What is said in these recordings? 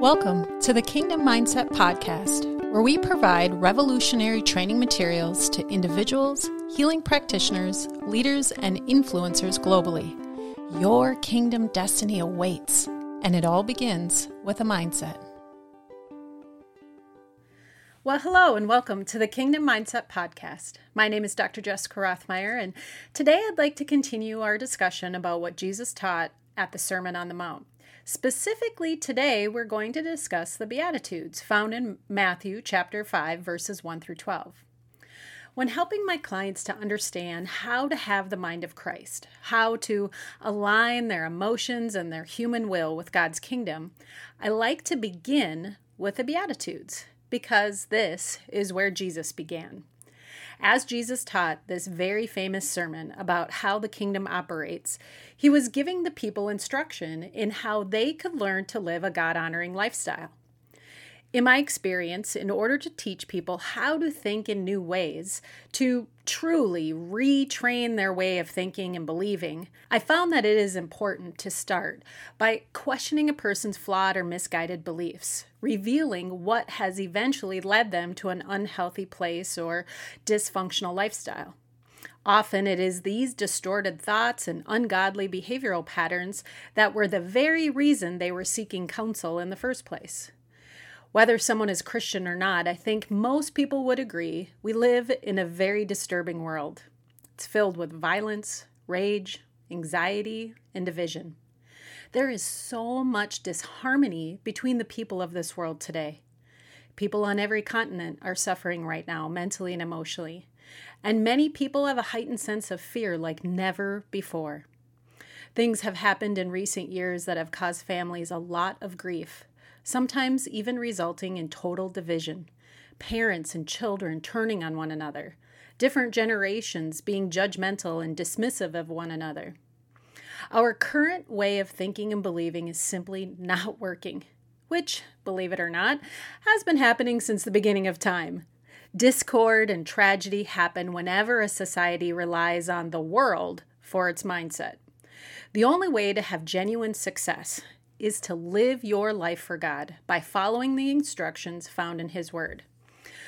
Welcome to the Kingdom Mindset Podcast, where we provide revolutionary training materials to individuals, healing practitioners, leaders, and influencers globally. Your kingdom destiny awaits, and it all begins with a mindset. Well, hello and welcome to the Kingdom Mindset Podcast. My name is Dr. Jessica Rothmeyer, and today I'd like to continue our discussion about what Jesus taught at the Sermon on the Mount. Specifically, today we're going to discuss the Beatitudes found in Matthew chapter 5, verses 1 through 12. When helping my clients to understand how to have the mind of Christ, how to align their emotions and their human will with God's kingdom, I like to begin with the Beatitudes because this is where Jesus began. As Jesus taught this very famous sermon about how the kingdom operates, he was giving the people instruction in how they could learn to live a God honoring lifestyle. In my experience, in order to teach people how to think in new ways, to truly retrain their way of thinking and believing, I found that it is important to start by questioning a person's flawed or misguided beliefs, revealing what has eventually led them to an unhealthy place or dysfunctional lifestyle. Often it is these distorted thoughts and ungodly behavioral patterns that were the very reason they were seeking counsel in the first place. Whether someone is Christian or not, I think most people would agree we live in a very disturbing world. It's filled with violence, rage, anxiety, and division. There is so much disharmony between the people of this world today. People on every continent are suffering right now, mentally and emotionally. And many people have a heightened sense of fear like never before. Things have happened in recent years that have caused families a lot of grief sometimes even resulting in total division. Parents and children turning on one another, different generations being judgmental and dismissive of one another. Our current way of thinking and believing is simply not working, which, believe it or not, has been happening since the beginning of time. Discord and tragedy happen whenever a society relies on the world for its mindset. The only way to have genuine success is to live your life for God by following the instructions found in His Word.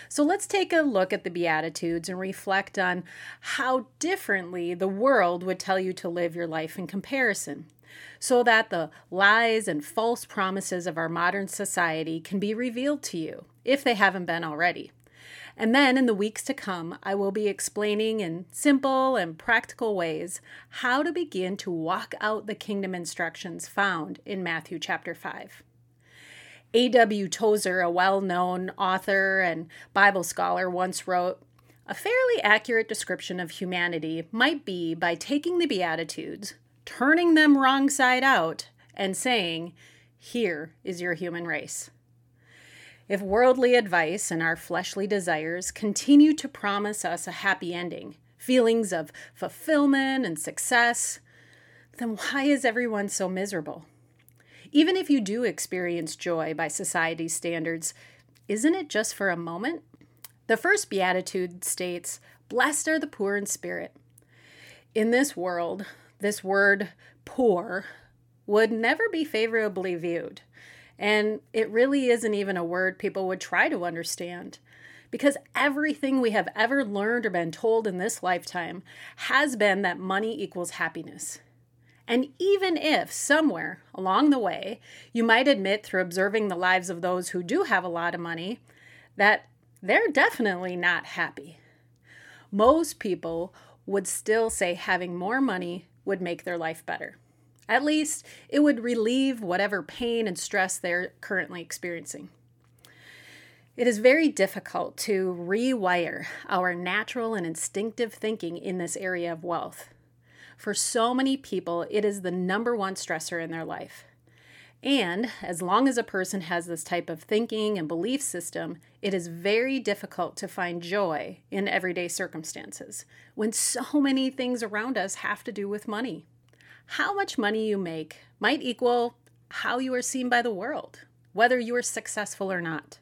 So let's take a look at the Beatitudes and reflect on how differently the world would tell you to live your life in comparison, so that the lies and false promises of our modern society can be revealed to you, if they haven't been already. And then in the weeks to come, I will be explaining in simple and practical ways how to begin to walk out the kingdom instructions found in Matthew chapter 5. A.W. Tozer, a well known author and Bible scholar, once wrote A fairly accurate description of humanity might be by taking the Beatitudes, turning them wrong side out, and saying, Here is your human race. If worldly advice and our fleshly desires continue to promise us a happy ending, feelings of fulfillment and success, then why is everyone so miserable? Even if you do experience joy by society's standards, isn't it just for a moment? The first beatitude states, Blessed are the poor in spirit. In this world, this word poor would never be favorably viewed. And it really isn't even a word people would try to understand. Because everything we have ever learned or been told in this lifetime has been that money equals happiness. And even if somewhere along the way you might admit through observing the lives of those who do have a lot of money that they're definitely not happy, most people would still say having more money would make their life better. At least it would relieve whatever pain and stress they're currently experiencing. It is very difficult to rewire our natural and instinctive thinking in this area of wealth. For so many people, it is the number one stressor in their life. And as long as a person has this type of thinking and belief system, it is very difficult to find joy in everyday circumstances when so many things around us have to do with money how much money you make might equal how you are seen by the world, whether you are successful or not.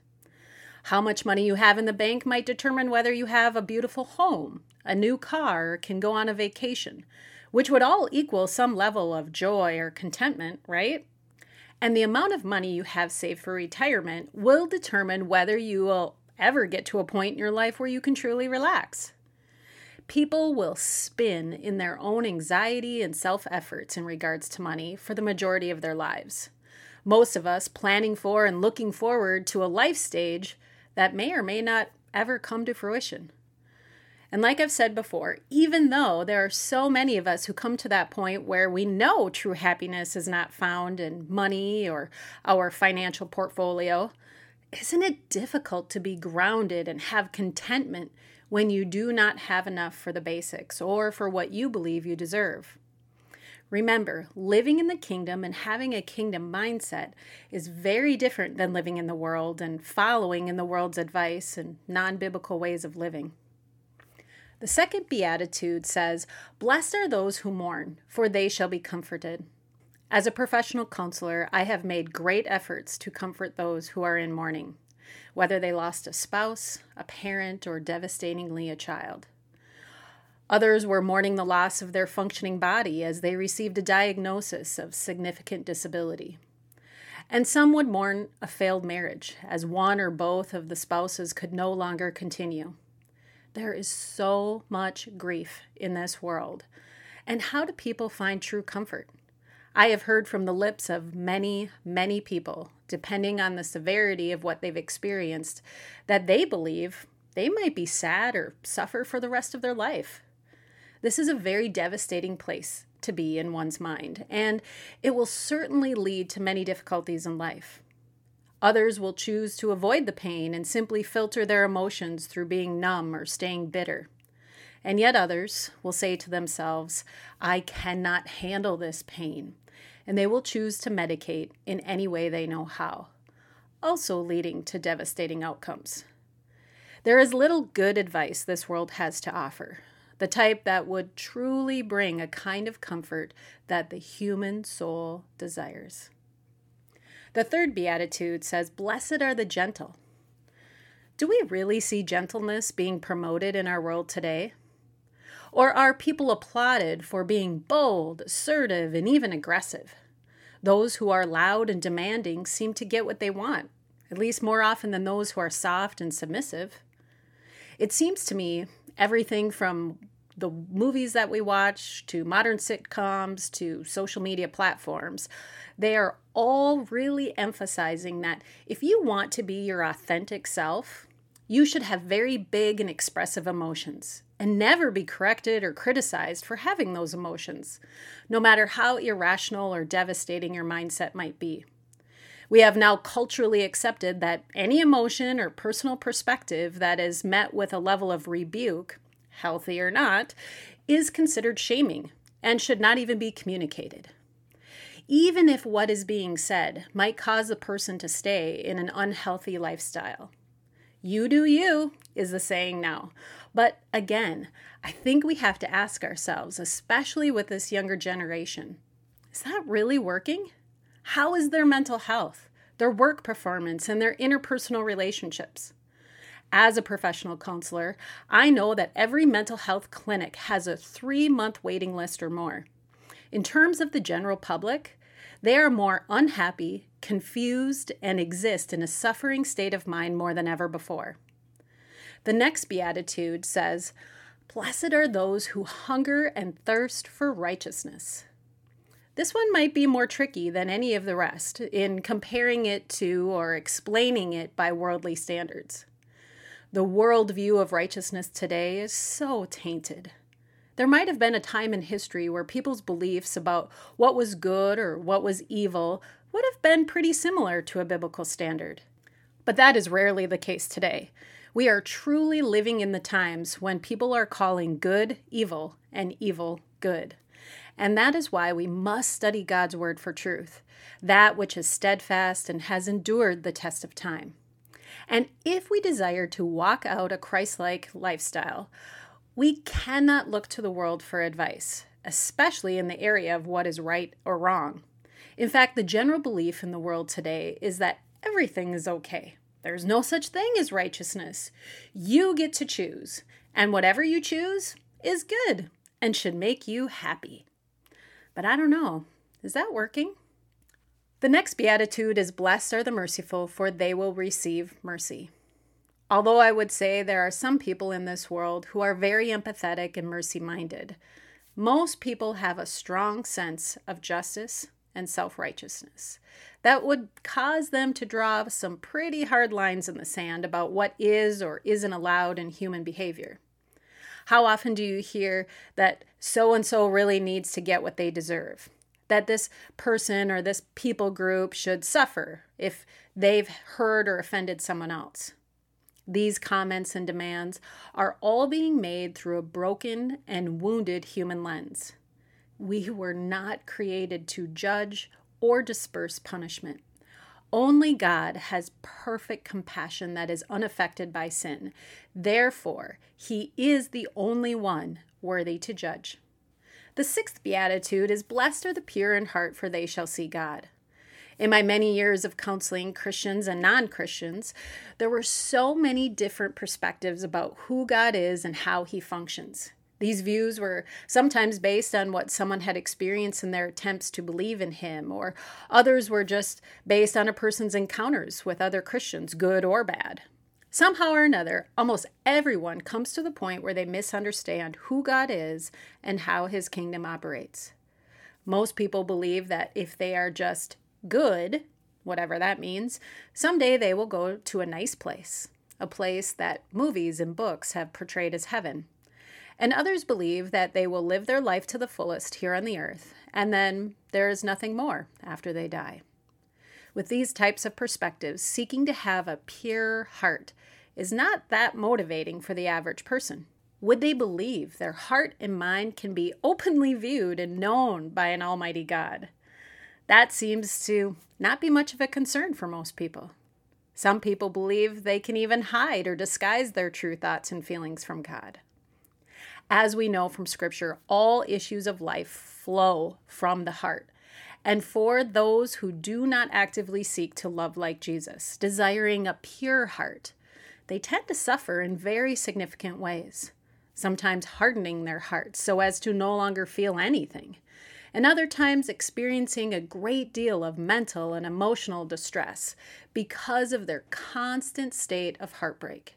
How much money you have in the bank might determine whether you have a beautiful home, a new car, can go on a vacation, which would all equal some level of joy or contentment, right? And the amount of money you have saved for retirement will determine whether you will ever get to a point in your life where you can truly relax. People will spin in their own anxiety and self efforts in regards to money for the majority of their lives. Most of us planning for and looking forward to a life stage that may or may not ever come to fruition. And like I've said before, even though there are so many of us who come to that point where we know true happiness is not found in money or our financial portfolio, isn't it difficult to be grounded and have contentment when you do not have enough for the basics or for what you believe you deserve? Remember, living in the kingdom and having a kingdom mindset is very different than living in the world and following in the world's advice and non biblical ways of living. The second beatitude says, Blessed are those who mourn, for they shall be comforted. As a professional counselor, I have made great efforts to comfort those who are in mourning, whether they lost a spouse, a parent, or devastatingly a child. Others were mourning the loss of their functioning body as they received a diagnosis of significant disability. And some would mourn a failed marriage, as one or both of the spouses could no longer continue. There is so much grief in this world. And how do people find true comfort? I have heard from the lips of many, many people, depending on the severity of what they've experienced, that they believe they might be sad or suffer for the rest of their life. This is a very devastating place to be in one's mind, and it will certainly lead to many difficulties in life. Others will choose to avoid the pain and simply filter their emotions through being numb or staying bitter. And yet others will say to themselves, I cannot handle this pain. And they will choose to medicate in any way they know how, also leading to devastating outcomes. There is little good advice this world has to offer, the type that would truly bring a kind of comfort that the human soul desires. The third beatitude says, Blessed are the gentle. Do we really see gentleness being promoted in our world today? Or are people applauded for being bold, assertive, and even aggressive? Those who are loud and demanding seem to get what they want, at least more often than those who are soft and submissive. It seems to me everything from the movies that we watch to modern sitcoms to social media platforms, they are all really emphasizing that if you want to be your authentic self, you should have very big and expressive emotions and never be corrected or criticized for having those emotions, no matter how irrational or devastating your mindset might be. We have now culturally accepted that any emotion or personal perspective that is met with a level of rebuke healthy or not, is considered shaming and should not even be communicated. Even if what is being said might cause a person to stay in an unhealthy lifestyle. You do you, is the saying now. But again, I think we have to ask ourselves, especially with this younger generation, is that really working? How is their mental health, their work performance, and their interpersonal relationships? As a professional counselor, I know that every mental health clinic has a three month waiting list or more. In terms of the general public, they are more unhappy, confused, and exist in a suffering state of mind more than ever before. The next beatitude says, Blessed are those who hunger and thirst for righteousness. This one might be more tricky than any of the rest in comparing it to or explaining it by worldly standards. The worldview of righteousness today is so tainted. There might have been a time in history where people's beliefs about what was good or what was evil would have been pretty similar to a biblical standard. But that is rarely the case today. We are truly living in the times when people are calling good evil and evil good. And that is why we must study God's word for truth, that which is steadfast and has endured the test of time. And if we desire to walk out a Christ like lifestyle, we cannot look to the world for advice, especially in the area of what is right or wrong. In fact, the general belief in the world today is that everything is okay. There's no such thing as righteousness. You get to choose, and whatever you choose is good and should make you happy. But I don't know, is that working? The next beatitude is Blessed are the merciful, for they will receive mercy. Although I would say there are some people in this world who are very empathetic and mercy minded, most people have a strong sense of justice and self righteousness that would cause them to draw some pretty hard lines in the sand about what is or isn't allowed in human behavior. How often do you hear that so and so really needs to get what they deserve? That this person or this people group should suffer if they've hurt or offended someone else? These comments and demands are all being made through a broken and wounded human lens. We were not created to judge or disperse punishment. Only God has perfect compassion that is unaffected by sin. Therefore, He is the only one worthy to judge. The sixth beatitude is Blessed are the pure in heart, for they shall see God. In my many years of counseling Christians and non Christians, there were so many different perspectives about who God is and how he functions. These views were sometimes based on what someone had experienced in their attempts to believe in him, or others were just based on a person's encounters with other Christians, good or bad. Somehow or another, almost everyone comes to the point where they misunderstand who God is and how his kingdom operates. Most people believe that if they are just good, whatever that means, someday they will go to a nice place, a place that movies and books have portrayed as heaven. And others believe that they will live their life to the fullest here on the earth, and then there is nothing more after they die. With these types of perspectives, seeking to have a pure heart is not that motivating for the average person. Would they believe their heart and mind can be openly viewed and known by an Almighty God? That seems to not be much of a concern for most people. Some people believe they can even hide or disguise their true thoughts and feelings from God. As we know from Scripture, all issues of life flow from the heart. And for those who do not actively seek to love like Jesus, desiring a pure heart, they tend to suffer in very significant ways, sometimes hardening their hearts so as to no longer feel anything and other times experiencing a great deal of mental and emotional distress because of their constant state of heartbreak.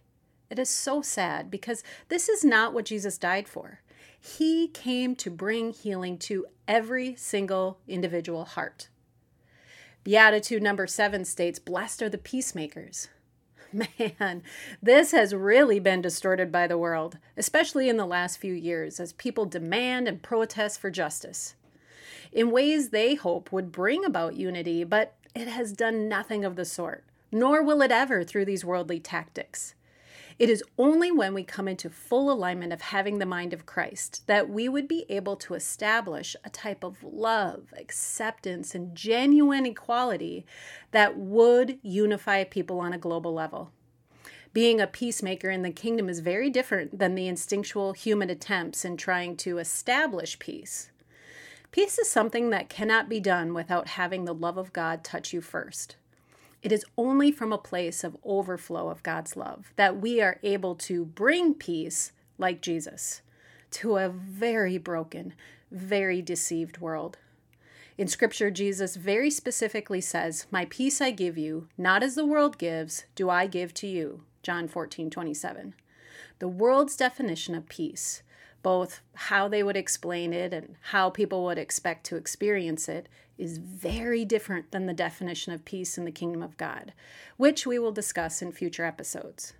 It is so sad because this is not what Jesus died for. He came to bring healing to every single individual heart. Beatitude number seven states, Blessed are the peacemakers. Man, this has really been distorted by the world, especially in the last few years, as people demand and protest for justice in ways they hope would bring about unity, but it has done nothing of the sort, nor will it ever through these worldly tactics. It is only when we come into full alignment of having the mind of Christ that we would be able to establish a type of love, acceptance, and genuine equality that would unify people on a global level. Being a peacemaker in the kingdom is very different than the instinctual human attempts in trying to establish peace. Peace is something that cannot be done without having the love of God touch you first. It is only from a place of overflow of God's love that we are able to bring peace, like Jesus, to a very broken, very deceived world. In Scripture, Jesus very specifically says, My peace I give you, not as the world gives, do I give to you. John 14, 27. The world's definition of peace both how they would explain it and how people would expect to experience it is very different than the definition of peace in the kingdom of God, which we will discuss in future episodes.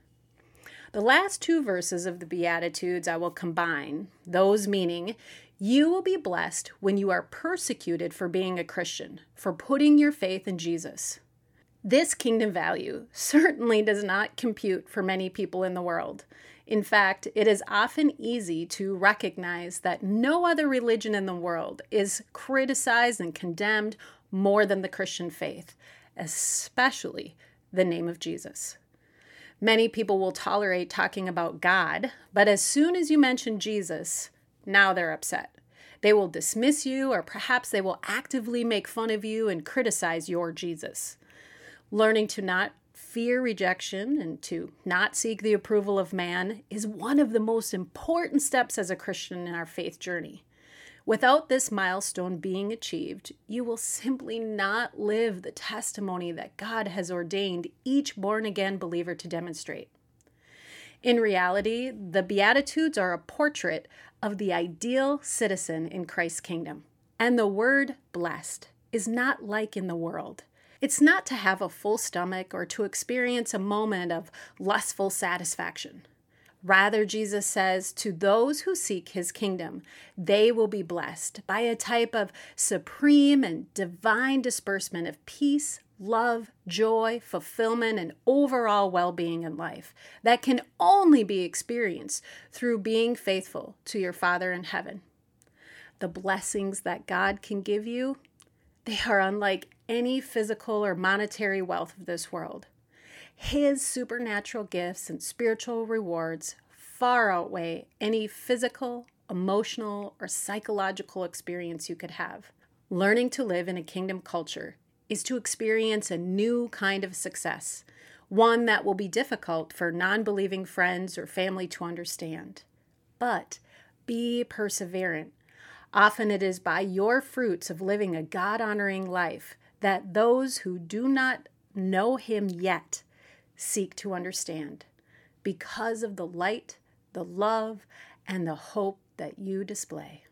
The last two verses of the Beatitudes I will combine, those meaning, You will be blessed when you are persecuted for being a Christian, for putting your faith in Jesus. This kingdom value certainly does not compute for many people in the world. In fact, it is often easy to recognize that no other religion in the world is criticized and condemned more than the Christian faith, especially the name of Jesus. Many people will tolerate talking about God, but as soon as you mention Jesus, now they're upset. They will dismiss you, or perhaps they will actively make fun of you and criticize your Jesus. Learning to not fear rejection and to not seek the approval of man is one of the most important steps as a Christian in our faith journey. Without this milestone being achieved, you will simply not live the testimony that God has ordained each born again believer to demonstrate. In reality, the Beatitudes are a portrait of the ideal citizen in Christ's kingdom. And the word blessed is not like in the world. It's not to have a full stomach or to experience a moment of lustful satisfaction. Rather, Jesus says, to those who seek his kingdom, they will be blessed by a type of supreme and divine disbursement of peace, love, joy, fulfillment, and overall well being in life that can only be experienced through being faithful to your Father in heaven. The blessings that God can give you, they are unlike any physical or monetary wealth of this world. His supernatural gifts and spiritual rewards far outweigh any physical, emotional, or psychological experience you could have. Learning to live in a kingdom culture is to experience a new kind of success, one that will be difficult for non believing friends or family to understand. But be perseverant. Often it is by your fruits of living a God honoring life that those who do not know Him yet seek to understand because of the light, the love, and the hope that you display.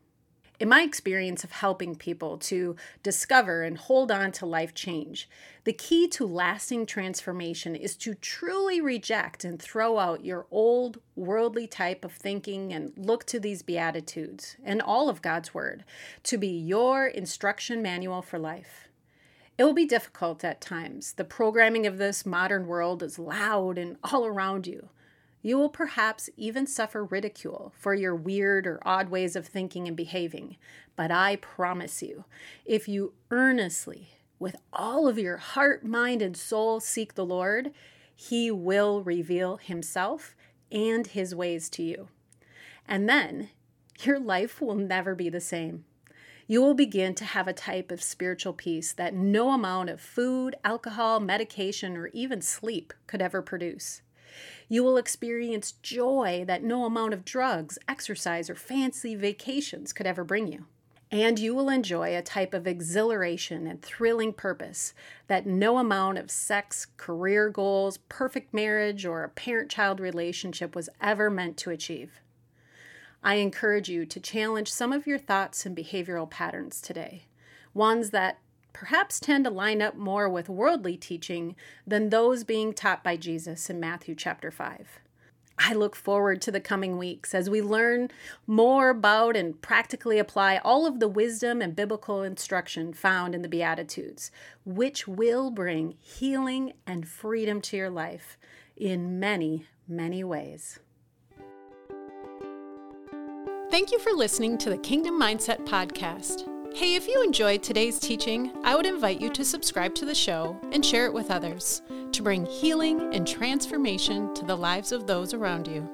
In my experience of helping people to discover and hold on to life change, the key to lasting transformation is to truly reject and throw out your old worldly type of thinking and look to these Beatitudes and all of God's Word to be your instruction manual for life. It will be difficult at times. The programming of this modern world is loud and all around you. You will perhaps even suffer ridicule for your weird or odd ways of thinking and behaving. But I promise you, if you earnestly, with all of your heart, mind, and soul, seek the Lord, He will reveal Himself and His ways to you. And then your life will never be the same you will begin to have a type of spiritual peace that no amount of food, alcohol, medication, or even sleep could ever produce. You will experience joy that no amount of drugs, exercise, or fancy vacations could ever bring you. And you will enjoy a type of exhilaration and thrilling purpose that no amount of sex, career goals, perfect marriage, or a parent child relationship was ever meant to achieve. I encourage you to challenge some of your thoughts and behavioral patterns today, ones that perhaps tend to line up more with worldly teaching than those being taught by Jesus in Matthew chapter 5. I look forward to the coming weeks as we learn more about and practically apply all of the wisdom and biblical instruction found in the Beatitudes, which will bring healing and freedom to your life in many, many ways. Thank you for listening to the Kingdom Mindset Podcast. Hey, if you enjoyed today's teaching, I would invite you to subscribe to the show and share it with others to bring healing and transformation to the lives of those around you.